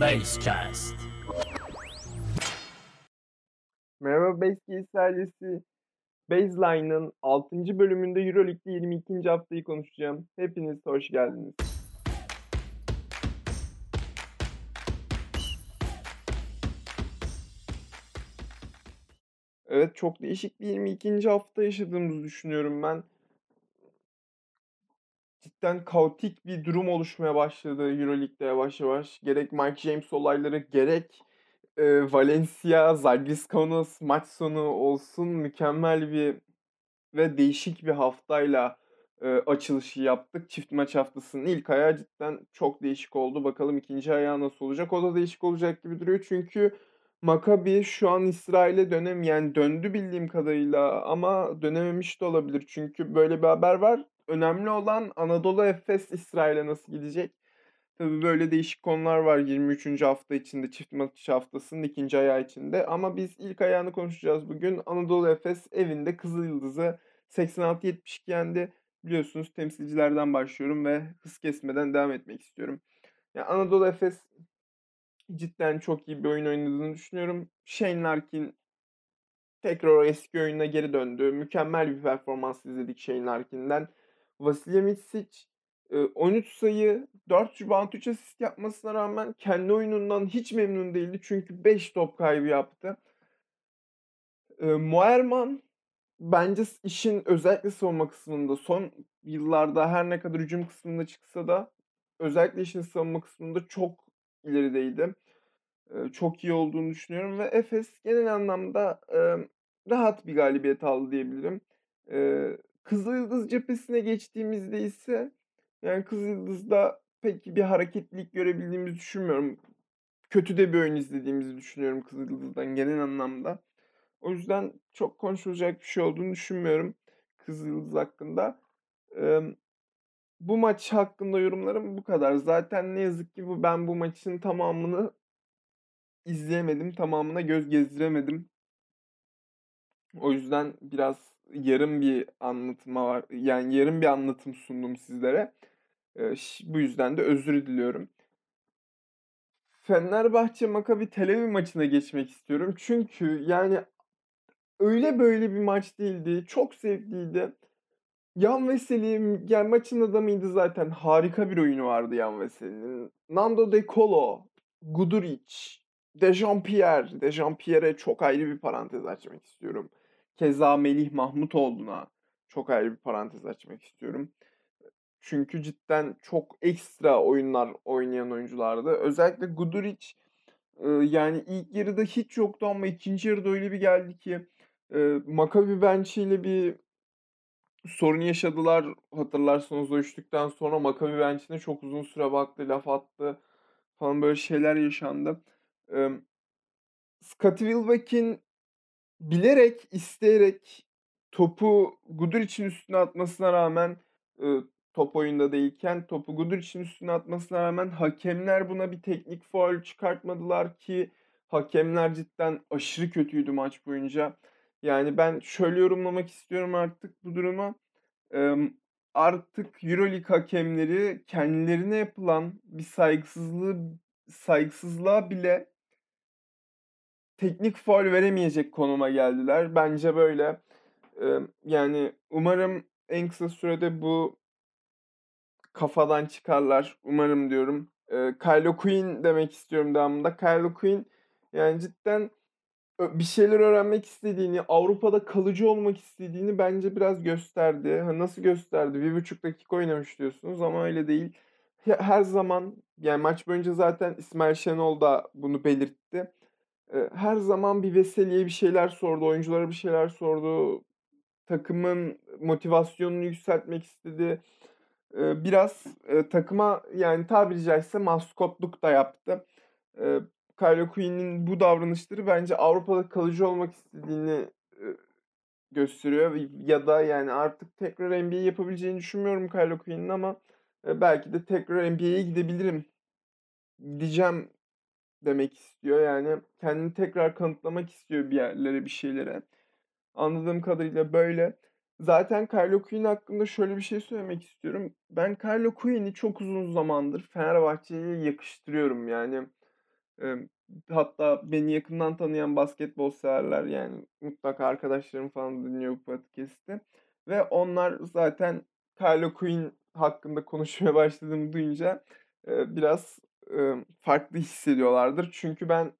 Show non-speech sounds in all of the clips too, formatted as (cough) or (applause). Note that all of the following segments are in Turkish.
Basecast. Merhaba Basekeys ailesi. Baseline'ın 6. bölümünde Euroleague'de 22. haftayı konuşacağım. Hepiniz hoş geldiniz. Evet çok değişik bir 22. hafta yaşadığımızı düşünüyorum ben. Cidden kaotik bir durum oluşmaya başladı Euroleague'de yavaş yavaş. Gerek Mike James olayları gerek e, Valencia, Zalgiris maç sonu olsun mükemmel bir ve değişik bir haftayla e, açılışı yaptık. Çift maç haftasının ilk ayağı cidden çok değişik oldu. Bakalım ikinci ayağı nasıl olacak? O da değişik olacak gibi duruyor. Çünkü Maccabi şu an İsrail'e dönem yani döndü bildiğim kadarıyla ama dönememiş de olabilir. Çünkü böyle bir haber var. Önemli olan Anadolu Efes İsrail'e nasıl gidecek? Tabii böyle değişik konular var 23. hafta içinde, çift maç haftasının ikinci ayağı içinde. Ama biz ilk ayağını konuşacağız bugün. Anadolu Efes evinde Kızıl Yıldız'ı 86-72 yendi. Biliyorsunuz temsilcilerden başlıyorum ve hız kesmeden devam etmek istiyorum. Yani Anadolu Efes cidden çok iyi bir oyun oynadığını düşünüyorum. Shane Larkin tekrar o eski oyununa geri döndü. Mükemmel bir performans izledik Shane Larkin'den. Vasilya Mitsic 13 sayı, 4 rebound, 3 asist yapmasına rağmen kendi oyunundan hiç memnun değildi. Çünkü 5 top kaybı yaptı. Moerman bence işin özellikle savunma kısmında son yıllarda her ne kadar hücum kısmında çıksa da özellikle işin savunma kısmında çok ilerideydi. Çok iyi olduğunu düşünüyorum ve Efes genel anlamda rahat bir galibiyet aldı diyebilirim. Kızıl cephesine geçtiğimizde ise yani Kızıl Yıldız'da pek bir hareketlilik görebildiğimizi düşünmüyorum. Kötü de bir oyun izlediğimizi düşünüyorum Kızıl Yıldız'dan genel anlamda. O yüzden çok konuşulacak bir şey olduğunu düşünmüyorum Kızıl hakkında. Ee, bu maç hakkında yorumlarım bu kadar. Zaten ne yazık ki bu ben bu maçın tamamını izleyemedim. Tamamına göz gezdiremedim. O yüzden biraz yarım bir anlatıma var. Yani yarım bir anlatım sundum sizlere. Bu yüzden de özür diliyorum. Fenerbahçe Makabi Tel Aviv maçına geçmek istiyorum. Çünkü yani öyle böyle bir maç değildi. Çok zevkliydi. Yan Veseli yani maçın adamıydı zaten. Harika bir oyunu vardı Yan Veseli'nin. Nando De Colo, Guduric, Dejan-Pierre. Dejan-Pierre'e çok ayrı bir parantez açmak istiyorum. Keza Melih Mahmutoğlu'na çok ayrı bir parantez açmak istiyorum. Çünkü cidden çok ekstra oyunlar oynayan oyunculardı. Özellikle Guduric yani ilk yarıda hiç yoktu ama ikinci yarıda öyle bir geldi ki Maccabi Bench ile bir sorun yaşadılar. Hatırlarsanız o üçlükten sonra Maccabi Bench'ine çok uzun süre baktı, laf attı falan böyle şeyler yaşandı. Scottie Wilbeck'in bilerek, isteyerek topu Guduric'in üstüne atmasına rağmen top oyunda değilken topu Guduric'in üstüne atmasına rağmen hakemler buna bir teknik faul çıkartmadılar ki hakemler cidden aşırı kötüydü maç boyunca. Yani ben şöyle yorumlamak istiyorum artık bu duruma. artık Euroleague hakemleri kendilerine yapılan bir saygısızlığı saygısızlığa bile teknik faul veremeyecek konuma geldiler. Bence böyle. yani umarım en kısa sürede bu kafadan çıkarlar. Umarım diyorum. Kylo Quinn demek istiyorum devamında. Kylo Quinn yani cidden bir şeyler öğrenmek istediğini, Avrupa'da kalıcı olmak istediğini bence biraz gösterdi. Ha, nasıl gösterdi? Bir buçuk dakika oynamış diyorsunuz ama öyle değil. Her zaman yani maç boyunca zaten İsmail Şenol da bunu belirtti. Her zaman bir Veseli'ye bir şeyler sordu, oyunculara bir şeyler sordu. Takımın motivasyonunu yükseltmek istedi biraz takıma yani tabiri caizse maskotluk da yaptı. Kylo Quinn'in bu davranışları bence Avrupa'da kalıcı olmak istediğini gösteriyor ya da yani artık tekrar NBA yapabileceğini düşünmüyorum Kylo Quinn'in ama belki de tekrar NBA'ye gidebilirim diyeceğim demek istiyor. Yani kendini tekrar kanıtlamak istiyor bir yerlere, bir şeylere. Anladığım kadarıyla böyle. Zaten Kylo Quinn hakkında şöyle bir şey söylemek istiyorum. Ben Kylo Quinn'i çok uzun zamandır Fenerbahçe'ye yakıştırıyorum. Yani Emm, hatta beni yakından tanıyan basketbol severler, yani, mutlaka arkadaşlarım falan dinliyor bu podcast'i ve onlar zaten Kyle O'Quinn hakkında konuşmaya başladığımı duyunca, eee, biraz, ımm, farklı hissediyorlardır. Çünkü ben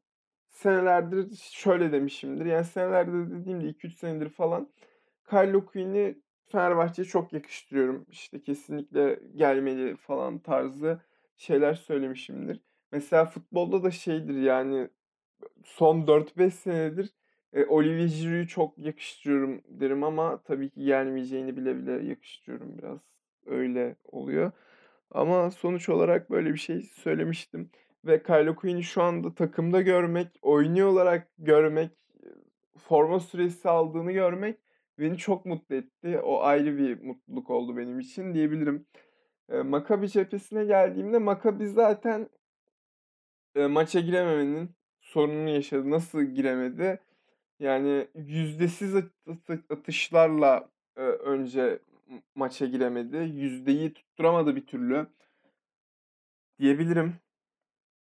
senelerdir şöyle demişimdir, yani, senelerdir dediğimde 2-3 senedir falan Kyle O'Quinn'i Fenerbahçe'ye çok yakıştırıyorum. İşte, kesinlikle gelmeli falan tarzı şeyler söylemişimdir. Mesela futbolda da şeydir, yani, son 4-5 senedir, eee, Olivier Giroud'u çok yakıştırıyorum derim ama tabii ki gelmeyeceğini bile bile yakıştırıyorum biraz. Öyle oluyor ama sonuç olarak böyle bir şey söylemiştim ve Kyle O'Quinn'i şu anda takımda görmek, oynuyor olarak görmek, forma süresi aldığını görmek beni çok mutlu etti. O ayrı bir mutluluk oldu benim için diyebilirim. Eee, Maccabi cephesine geldiğimde Maccabi zaten eee, maça girememenin sorununu yaşadı. Nasıl giremedi? Yani yüzdesiz at atı atışlarla, eee, önce maça giremedi. Yüzdeyi tutturamadı bir türlü. Diyebilirim.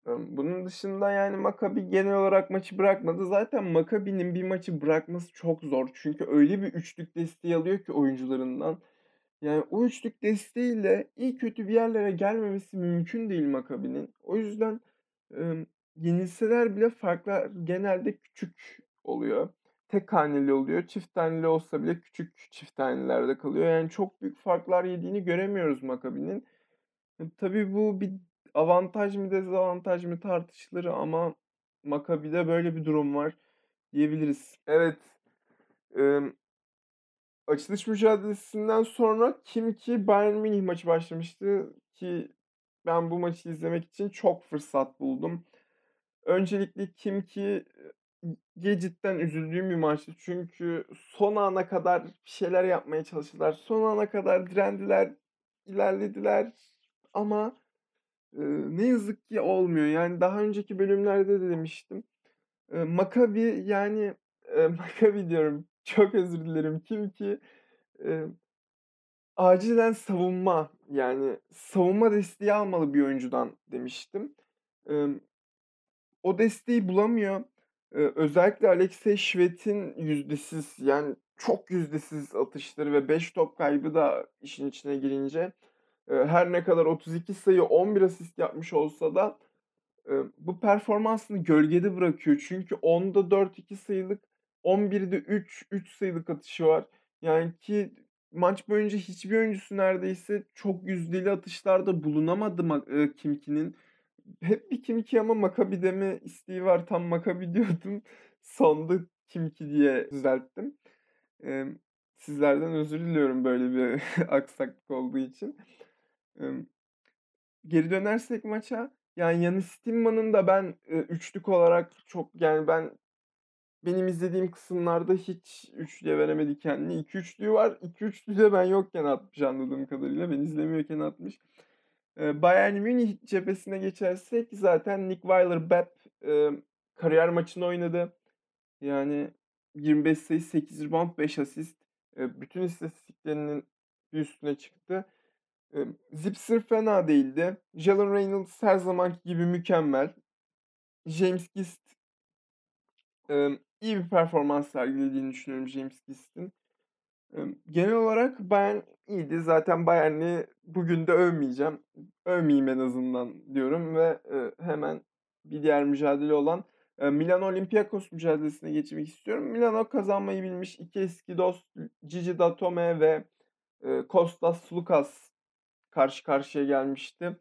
Bunun dışında, yani, Maccabi genel olarak maçı bırakmadı. Zaten Maccabi'nin bir maçı bırakması çok zor. Çünkü öyle bir üçlük desteği alıyor ki oyuncularından. Yani, o üçlük desteğiyle iyi kötü bir yerlere gelmemesi mümkün değil Maccabi'nin. O yüzden, emm, yenilseler bile farklar genelde küçük oluyor. Tek haneli oluyor. Çift haneli olsa bile küçük çift hanelerde kalıyor. Yani, çok büyük farklar yediğini göremiyoruz Maccabi'nin. E, tabii bu bir avantaj mı dezavantaj mı tartışılır ama Maccabi'de böyle bir durum var diyebiliriz. Evet, emm, açılış mücadelesinden sonra Kimki Bayern Münih maçı başlamıştı ki ben bu maçı izlemek için çok fırsat buldum. Öncelikle Kimki eee, cidden üzüldüğüm bir maçtı. Çünkü son ana kadar bir şeyler yapmaya çalıştılar. Son ana kadar direndiler, ilerlediler ama, ııı, ne yazık ki olmuyor. Yani, daha önceki bölümlerde de demiştim. Eee, Maccabi, yani, eee, (laughs) Maccabi diyorum, çok özür dilerim. Kimki, eee, acilen savunma, yani, savunma desteği almalı bir oyuncudan demiştim. Emm, o desteği bulamıyor. Özellikle Alexey Şvet'in yüzdesiz, yani, çok yüzdesiz atışları ve 5 top kaybı da işin içine girince, her ne kadar 32 sayı, 11 asist yapmış olsa da, bu performansını gölgede bırakıyor. Çünkü 10'da 4 2 sayılık, 11'de 3 3 sayılık atışı var. Yani, ki maç boyunca hiçbir oyuncusu neredeyse çok yüzdeli atışlarda bulunamadı Kimki'nin. Hep bir Kimki ama Maccabi deme isteği var. Tam Maccabi (laughs) diyordum. Sonda Kimki diye düzelttim. Emm, sizlerden özür diliyorum böyle bir (laughs) aksaklık olduğu için. Emm, geri dönersek maça, yani, Yannis Tillman'ın da ben, eee, üçlük olarak çok, yani, ben benim izlediğim kısımlarda hiç üçlüye veremedi kendini. 2 üçlüğü var. 2 üçlüyü de ben yokken atmış anladığım kadarıyla. Ben izlemiyorken atmış. Bayern Münih cephesine geçersek zaten Nick Weiler-Bepp, emm, kariyer maçını oynadı. Yani, 25 sayı, 8 rebound, 5 asist. Eee, bütün istatistiklerinin üstüne çıktı. Emm, Zipser fena değildi. Jalen Reynolds her zamanki gibi mükemmel. James Gist emm, iyi bir performans sergilediğini düşünüyorum James Gist'in. Genel olarak Bayern iyiydi. Zaten Bayern'i bugün de övmeyeceğim. Övmeyeyim en azından diyorum ve, hemen bir diğer mücadele olan, eee, Milan Olympiakos mücadelesine geçmek istiyorum. Milano kazanmayı bilmiş 2 eski dost Gigi Datome ve, eee, Kostas Sloukas karşı karşıya gelmişti.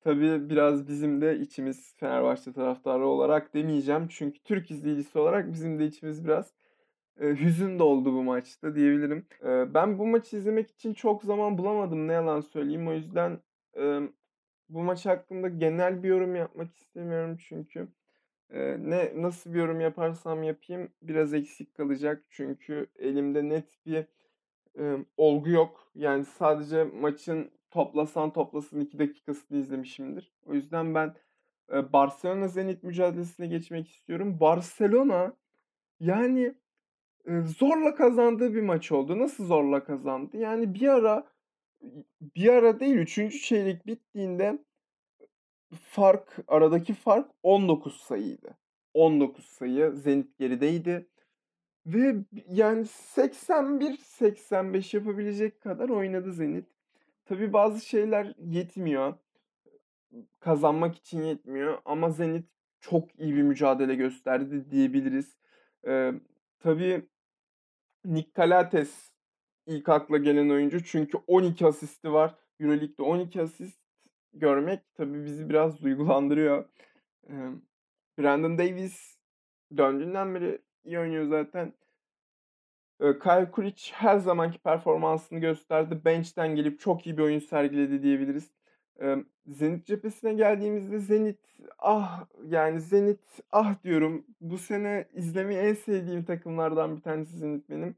Tabii biraz bizim de içimiz Fenerbahçe taraftarı olarak demeyeceğim. Çünkü Türk izleyicisi olarak bizim de içimiz biraz, eee, hüzün doldu bu maçta diyebilirim. Ben bu maçı izlemek için çok zaman bulamadım, ne yalan söyleyeyim. O yüzden, bu maç hakkında genel bir yorum yapmak istemiyorum çünkü, ne nasıl bir yorum yaparsam yapayım biraz eksik kalacak. Çünkü elimde net bir, olgu yok. Yani, sadece maçın toplasan toplasın 2 dakikasını izlemişimdir. O yüzden ben, Barcelona Zenit mücadelesine geçmek istiyorum. Barcelona, yani, zorla kazandığı bir maç oldu. Nasıl zorla kazandı? Yani, bir ara, bir ara değil, 3. çeyrek bittiğinde fark, aradaki fark 19 sayıydı. 19 sayı Zenit gerideydi. Ve yani 81-85 yapabilecek kadar oynadı Zenit. Tabii bazı şeyler yetmiyor. Kazanmak için yetmiyor ama Zenit çok iyi bir mücadele gösterdi diyebiliriz. Eee, tabii Nick Calates ilk akla gelen oyuncu çünkü 12 asisti var. Euroleague'de 12 asist görmek tabii bizi biraz (laughs) duygulandırıyor. Brandon Davis döndüğünden beri iyi oynuyor zaten. Kyle Kuric her zamanki performansını gösterdi. Bench'ten gelip çok iyi bir oyun sergiledi diyebiliriz. Zenit cephesine geldiğimizde Zenit, ah, yani Zenit, ah diyorum. Bu sene izlemeyi en sevdiğim takımlardan bir tanesi Zenit benim.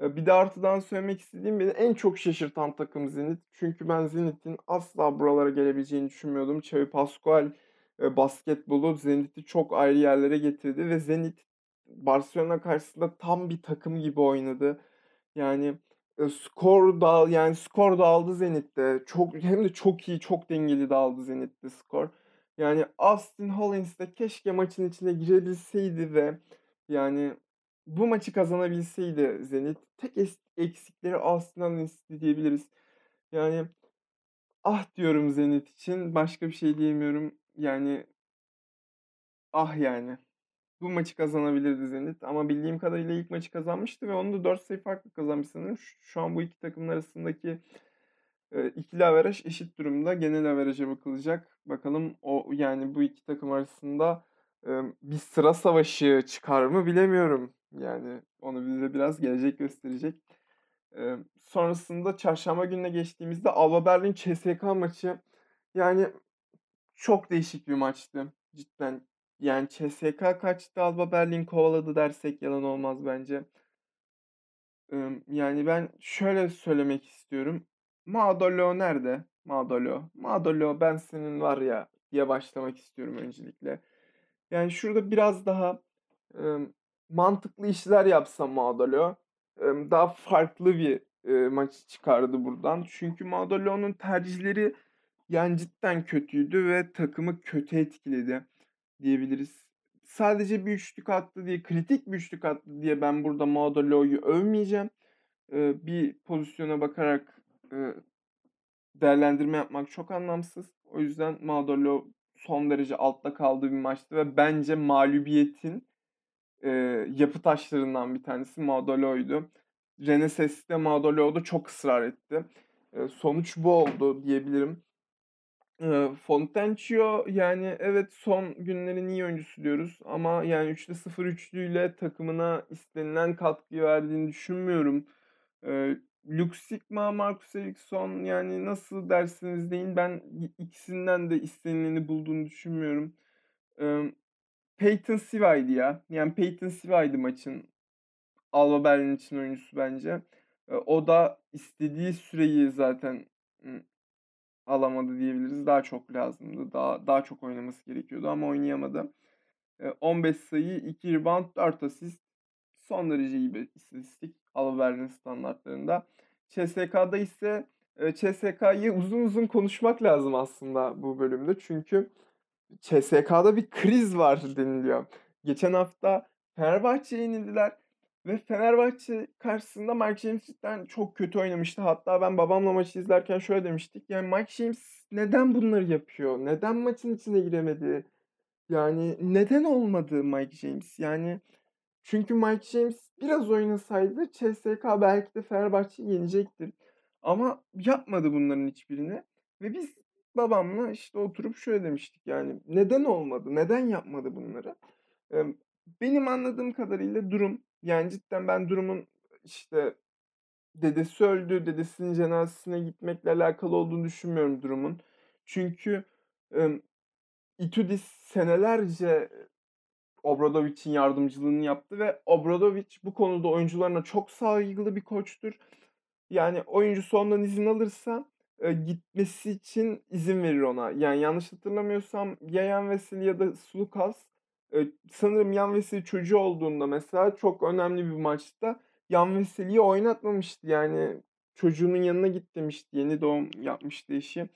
Bir de artıdan söylemek istediğim beni en çok şaşırtan takım Zenit. Çünkü ben Zenit'in asla buralara gelebileceğini düşünmüyordum. Xavi Pascual, basketbolu Zenit'i çok ayrı yerlere getirdi ve Zenit Barcelona karşısında tam bir takım gibi oynadı. Yani, skor da yani skor dağıldı Zenit'te. Çok hem de çok iyi, çok dengeli dağıldı Zenit'te skor. Yani Austin Hollins de keşke maçın içine girebilseydi ve yani bu maçı kazanabilseydi Zenit. Tek eksikleri Austin Hollins'ti diyebiliriz. Yani ah diyorum Zenit için. Başka bir şey diyemiyorum. Yani ah yani. Bu maçı kazanabilirdi Zenit ama bildiğim kadarıyla ilk maçı kazanmıştı ve onu da 4 sayı farklı kazanmış şu an bu iki takımın arasındaki, eee, ikili averaj eşit durumda. Genel averaja bakılacak. Bakalım o yani bu iki takım arasında, emm, bir sıra savaşı çıkar mı bilemiyorum. Yani onu bize biraz gelecek gösterecek. Emm, sonrasında çarşamba gününe geçtiğimizde Alba Berlin CSKA maçı. Yani çok değişik bir maçtı cidden. Yani CSKA kaçtı, Alba Berlin kovaladı dersek yalan olmaz bence. Yani ben şöyle söylemek istiyorum. Maudolo nerede? Maudolo. Maudolo ben senin var ya diye başlamak istiyorum öncelikle. Yani şurada biraz daha, mantıklı işler yapsa Maudolo, ımm, daha farklı bir, maç çıkardı buradan. Çünkü Maudolo'nun tercihleri yani cidden kötüydü ve takımı kötü etkiledi diyebiliriz. Sadece bir üçlük attı diye, kritik bir üçlük attı diye ben burada Maudolo'yu övmeyeceğim. Bir pozisyona bakarak, değerlendirme yapmak çok anlamsız. O yüzden Maudolo son derece altta kaldığı bir maçtı ve bence mağlubiyetin, yapı taşlarından bir tanesi Maudolo'ydu. Reneses de Maudolo'da çok ısrar etti. Sonuç bu oldu diyebilirim. Eee, yani evet son günlerin iyi oyuncusu diyoruz ama yani 3'te 0 üçlüyle takımına istenilen katkıyı verdiğini düşünmüyorum. Eee, Luke Sigma, Marcus Ericsson yani nasıl derseniz deyin ben ikisinden de istenileni bulduğunu düşünmüyorum. Emm, Peyton Siva'ydı ya. Yani Peyton Siva'ydı maçın Alba Berlin için oyuncusu bence. Eee, o da istediği süreyi zaten, alamadı diyebiliriz. Daha çok lazımdı. Daha daha çok oynaması gerekiyordu ama oynayamadı. Eee, 15 sayı, 2 rebound, 4 asist. Son derece iyi bir istatistik Alba Berlin standartlarında. CSKA'da ise, eee, CSKA'yı uzun uzun konuşmak lazım aslında bu bölümde. Çünkü CSKA'da bir kriz var deniliyor. Geçen hafta Fenerbahçe'ye yenildiler ve Fenerbahçe karşısında Mike James cidden çok kötü oynamıştı. Hatta ben babamla maçı izlerken şöyle demiştik. Yani Mike James neden bunları yapıyor? Neden maçın içine giremedi? Yani neden olmadı Mike James? Yani çünkü Mike James biraz oynasaydı CSKA belki de Fenerbahçe'yi yenecekti. Ama yapmadı bunların hiçbirini ve biz babamla işte oturup şöyle demiştik yani neden olmadı? Neden yapmadı bunları? Benim anladığım kadarıyla durum yani cidden ben durumun işte dedesi öldü, dedesinin cenazesine gitmekle alakalı olduğunu düşünmüyorum durumun. Çünkü, emm, Itudis senelerce Obradovic'in yardımcılığını yaptı ve Obradovic bu konuda oyuncularına çok saygılı bir koçtur. Yani oyuncusu ondan izin alırsa, eee, gitmesi için izin verir ona. Yani yanlış hatırlamıyorsam ya Yan Veseli ya da Sulukas, sanırım Yan Veseli çocuğu olduğunda mesela çok önemli bir maçta Yan Veseli'yi oynatmamıştı. Yani çocuğunun yanına git demişti. Yeni doğum yapmıştı eşi.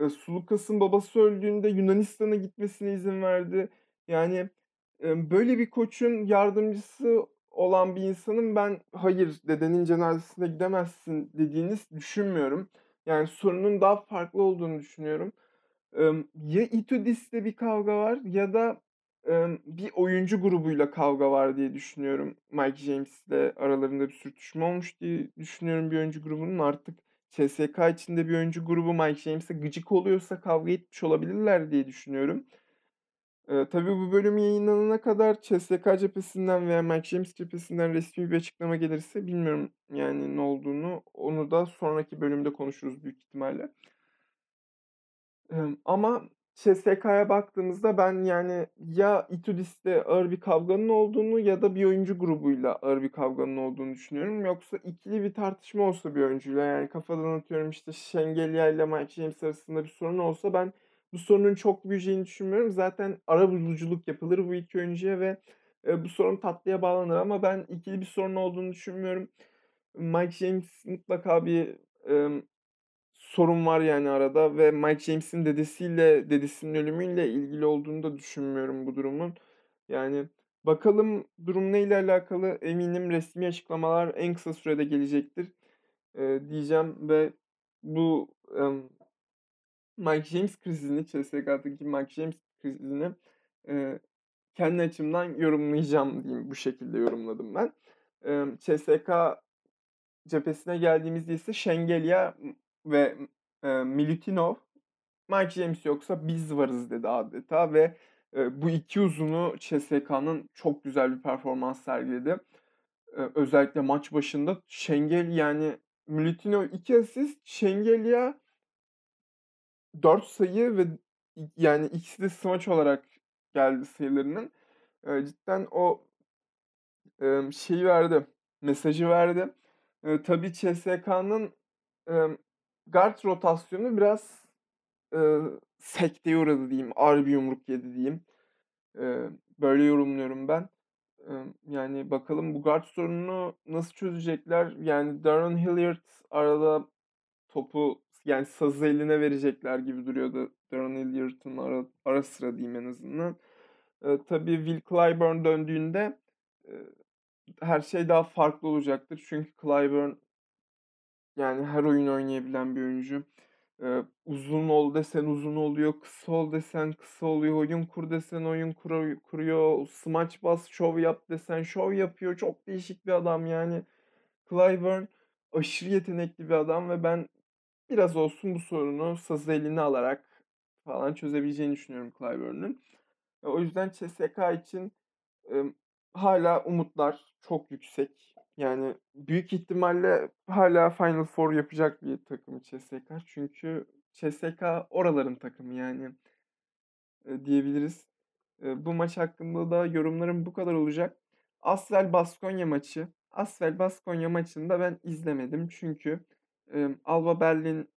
Eee, Sulucas'ın babası öldüğünde Yunanistan'a gitmesine izin verdi. Yani, emm, böyle bir koçun yardımcısı olan bir insanın ben, "Hayır, dedenin cenazesine gidemezsin." dediğini düşünmüyorum. Yani sorunun daha farklı olduğunu düşünüyorum. Ya Itudis'le bir kavga var ya da, bir oyuncu grubuyla kavga var diye düşünüyorum. Mike James'le aralarında bir sürtüşme olmuş diye düşünüyorum bir oyuncu grubunun. Artık CSKA içinde bir oyuncu grubu Mike James'e gıcık oluyorsa kavga etmiş olabilirler diye düşünüyorum. Eee, tabii bu bölüm yayınlanana kadar CSKA cephesinden veya Mike James cephesinden resmî bir açıklama gelirse bilmiyorum, yani, ne olduğunu. Onu da sonraki bölümde konuşuruz büyük ihtimalle. Emm, ama CSKA'ya baktığımızda ben, yani, ya Itudis'le ağır bir kavganın olduğunu ya da bir oyuncu grubuyla ağır bir kavganın olduğunu düşünüyorum. Yoksa ikili bir tartışma olsa bir oyuncuyla, yani, kafadan atıyorum, işte, Shengelia ile Mike James arasında bir sorun olsa ben bu sorunun çok büyüyeceğini düşünmüyorum. Zaten arabuluculuk yapılır bu 2 oyuncuya ve, eee, bu sorun tatlıya bağlanır ama ben ikili bir sorun olduğunu düşünmüyorum. Mike James mutlaka bir, sorun var, yani, arada ve Mike James'in dedesiyle dedesinin ölümüyle ilgili olduğunu da düşünmüyorum bu durumun. Yani, bakalım durum neyle alakalı eminim resmî açıklamalar en kısa sürede gelecektir, eee, diyeceğim ve bu, emm, Mike James krizini, CSKA'daki Mike James krizini, eee, kendi açımdan yorumlayacağım diyeyim. Bu şekilde yorumladım ben. Emm, CSKA cephesine geldiğimizde ise Shengelia, ımm, ve, eee, Milutinov, "Mike James yoksa biz varız." dedi adeta ve, eee, bu 2 uzunu CSKA'nın çok güzel bir performans sergiledi. Eee, özellikle maç başında Şengel yani, Milutinov 2 asist, Shengelia 4 sayı ve yani, ikisi de smaç olarak geldi sayılarının. Eee, cidden o emm, şeyi verdi, mesajı verdi. Eee, tabii CSKA'nın, emm, guard rotasyonu biraz, ııı, sekteye uğradı diyeyim, ağır bir yumruk yedi diyeyim. Eee, böyle yorumluyorum ben. Emm, yani, bakalım bu guard sorununu nasıl çözecekler? Yani, Darren Hilliard arada topu, yani, sazı eline verecekler gibi duruyordu Darren Hilliard'ın ara ara sıra diyeyim en azından. Eee, tabii Will Clyburn döndüğünde, eee, her şey daha farklı olacaktır. Çünkü Clyburn yani, her oyun oynayabilen bir oyuncu. Eee, uzun ol desen uzun oluyor, kısa ol desen kısa oluyor, oyun kur desen oyun kuru kuruyor, smaç bas, şov yap desen şov yapıyor. Çok değişik bir adam, yani. Clyburn aşırı yetenekli bir adam ve ben biraz olsun bu sorunu sazı eline alarak falan çözebileceğini düşünüyorum Clyburn'un. Eee, o yüzden CSKA için, emm, hâlâ umutlar çok yüksek. Yani, büyük ihtimalle hâlâ Final Four yapacak bir takım CSKA. Çünkü CSKA oraların takımı, yani, eee, diyebiliriz. Eee, bu maç hakkında da yorumlarım bu kadar olacak. Asvel Baskonya maçı. Asvel Baskonya maçını da ben izlemedim. Çünkü, emm, Alba Berlin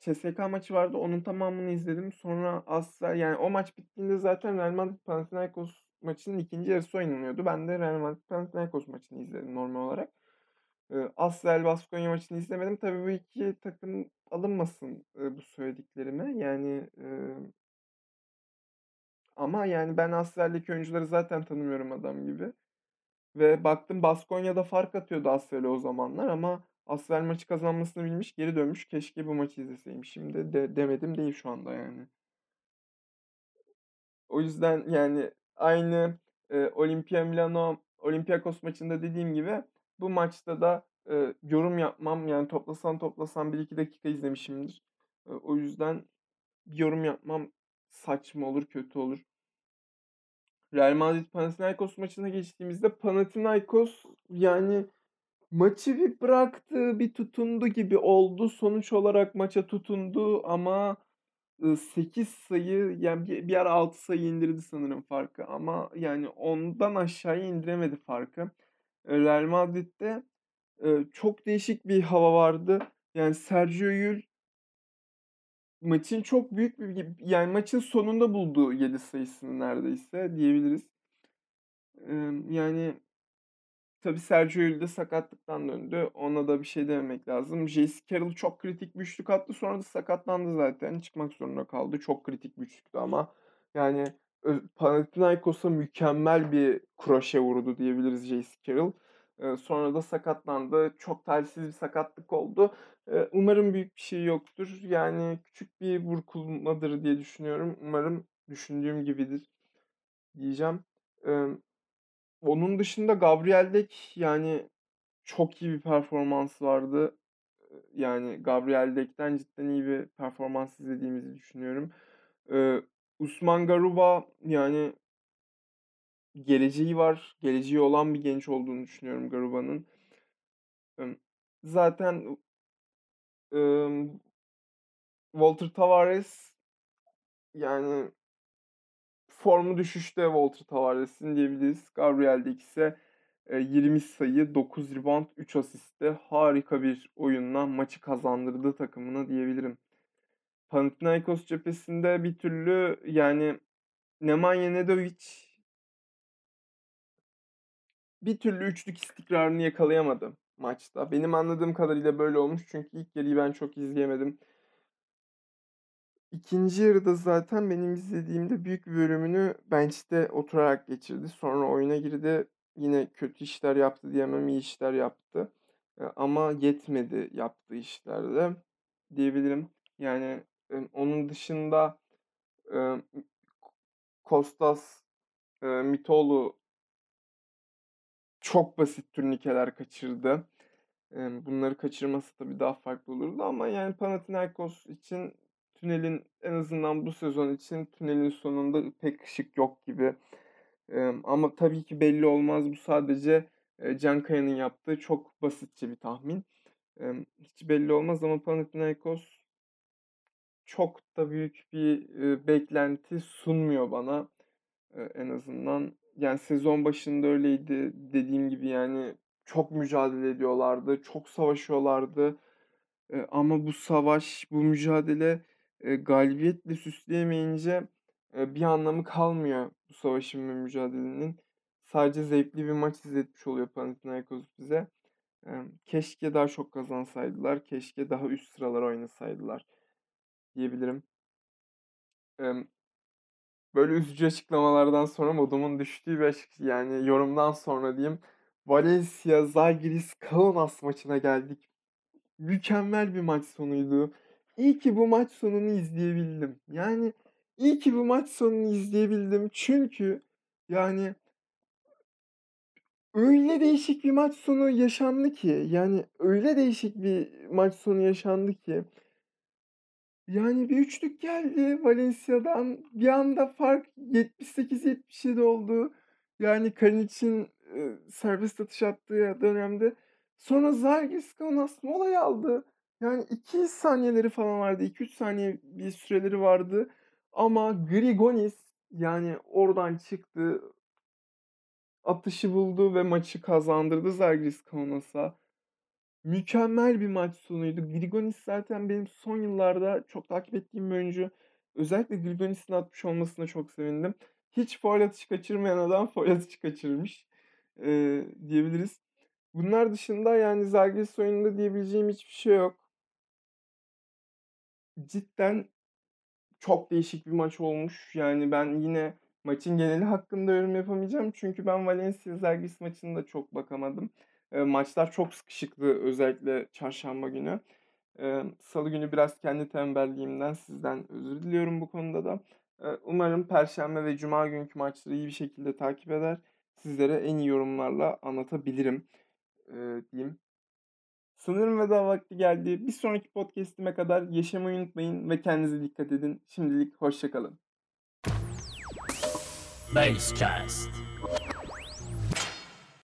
CSKA maçı vardı. Onun tamamını izledim. Sonra Asvel yani, o maç bittiğinde zaten Real Madrid Panathinaikos maçının 2. yarısı oynanıyordu. Ben de Real Madrid Panathinaikos maçını izledim normal olarak. Asvel Baskonya maçını izlemedim. Tabii bu 2 takım alınmasın, bu söylediklerime. Yani, ama, yani, ben Asvel'deki oyuncuları zaten tanımıyorum adam gibi ve baktım Baskonya da fark atıyordu Asvel'e o zamanlar ama Asvel maçı kazanmasını bilmiş, geri dönmüş. Keşke bu maçı izleseymişim de de demedim değil şu anda, yani. O yüzden, yani, aynı, eee, Olimpia Milano Olympiakos maçında dediğim gibi bu maçta da, eee, yorum yapmam, yani, toplasan toplasan 1-2 dakika izlemişimdir. Eee, o yüzden bir yorum yapmam saçma olur, kötü olur. Real Madrid Panathinaikos maçına geçtiğimizde Panathinaikos, yani, maçı bir bıraktı, bir tutundu gibi oldu. Sonuç olarak maça tutundu ama, 8 sayı, yani, bir bir ara 6 sayı indirdi sanırım farkı ama, yani, ondan aşağıya indiremedi farkı. Real Madrid'de, çok değişik bir hava vardı. Yani, Sergio Llull maçın çok büyük bir yani, maçın sonunda buldu 7 sayısını neredeyse diyebiliriz. Yani tabii Sergio de sakatlıktan döndü. Ona da bir şey dememek lazım. J.C. Carroll çok kritik bir üçlük attı. Sonra da sakatlandı zaten. Çıkmak zorunda kaldı. Çok kritik bir üçlüktü ama. Yani Panathinaikos'a mükemmel bir kroşe vurdu diyebiliriz J.C. Carroll. Sonra da sakatlandı. Çok talihsiz bir sakatlık oldu. Umarım büyük bir şey yoktur. Yani küçük bir burkulmadır diye düşünüyorum. Umarım düşündüğüm gibidir diyeceğim. Onun dışında Gabriel Dek yani çok iyi bir performans vardı. Yani Gabriel Dek'ten cidden iyi bir performans izlediğimizi düşünüyorum. Ee, Usman Garuba yani geleceği var. Geleceği olan bir genç olduğunu düşünüyorum Garuba'nın. Zaten Walter Tavares yani formu düşüşte Walter Tavares'in diyebiliriz. Gabriel Dek ise 20 sayı, 9 rebound, 3 asiste harika bir oyunla maçı kazandırdı takımına diyebilirim. Panathinaikos cephesinde bir türlü yani Nemanja Nedovic bir türlü üçlük istikrarını yakalayamadı maçta. Benim anladığım kadarıyla böyle olmuş çünkü ilk yarıyı ben çok izleyemedim. İkinci yarıda zaten benim izlediğimde büyük bir bölümünü bench'te oturarak geçirdi. Sonra oyuna girdi. Yine kötü işler yaptı diyemem, iyi işler yaptı. Ama yetmedi yaptığı işlerde diyebilirim. Yani onun dışında Kostas Mitolu çok basit turnikeler kaçırdı. Bunları kaçırması tabii daha farklı olurdu ama yani Panathinaikos için tünelin en azından bu sezon için tünelin sonunda pek ışık yok gibi. Ama tabii ki belli olmaz. Bu sadece Can Kaya'nın yaptığı çok basitçe bir tahmin. Hiç belli olmaz ama Panathinaikos çok da büyük bir beklenti sunmuyor bana en azından. Yani sezon başında öyleydi. Dediğim gibi yani çok mücadele ediyorlardı, çok savaşıyorlardı. Ama bu savaş, bu mücadele galibiyetle süsleyemeyince bir anlamı kalmıyor bu savaşın ve mücadelenin. Sadece zevkli bir maç izletmiş oluyor Panathinaikos bize. keşke daha çok kazansaydılar. Keşke daha üst sıralar oynasaydılar diyebilirim. böyle üzücü açıklamalardan sonra modumun düştüğü bir açık yani yorumdan sonra diyeyim. Valencia Zalgiris Kaunas maçına geldik. Mükemmel bir maç sonuydu. İyi ki bu maç sonunu izleyebildim. Yani iyi ki bu maç sonunu izleyebildim. Çünkü yani öyle değişik bir maç sonu yaşandı ki yani öyle değişik bir maç sonu yaşandı ki yani bir üçlük geldi Valencia'dan. Bir anda fark 78-77 oldu. Yani Kanic'in e, serbest atış attığı dönemde. Sonra Zalgiris Kaunas molayı aldı. Yani 2 saniyeleri falan vardı. 2-3 saniye bir süreleri vardı. Ama Grigonis yani oradan çıktı. Atışı buldu ve maçı kazandırdı Zalgiris Kaunas'a. Mükemmel bir maç sonuydu. Grigonis zaten benim son yıllarda çok takip ettiğim bir oyuncu. Özellikle Grigonis'in atmış olmasına çok sevindim. Hiç foul atışı kaçırmayan adam (laughs) foul atışı kaçırmış ee, diyebiliriz. Bunlar dışında yani Zalgiris oyununda diyebileceğim hiçbir şey yok. Cidden çok değişik bir maç olmuş. Yani ben yine maçın geneli hakkında yorum yapamayacağım. Çünkü ben Valencia Zalgiris maçını da çok bakamadım. E, maçlar çok sıkışıktı özellikle çarşamba günü. E, Salı günü biraz kendi tembelliğimden sizden özür diliyorum bu konuda da. E, umarım Perşembe ve Cuma günkü maçları iyi bir şekilde takip eder. Sizlere en iyi yorumlarla anlatabilirim e, diyeyim. Sanırım veda vakti geldi. Bir sonraki podcastime kadar yaşamayı unutmayın ve kendinize dikkat edin. Şimdilik hoşçakalın. Basecast.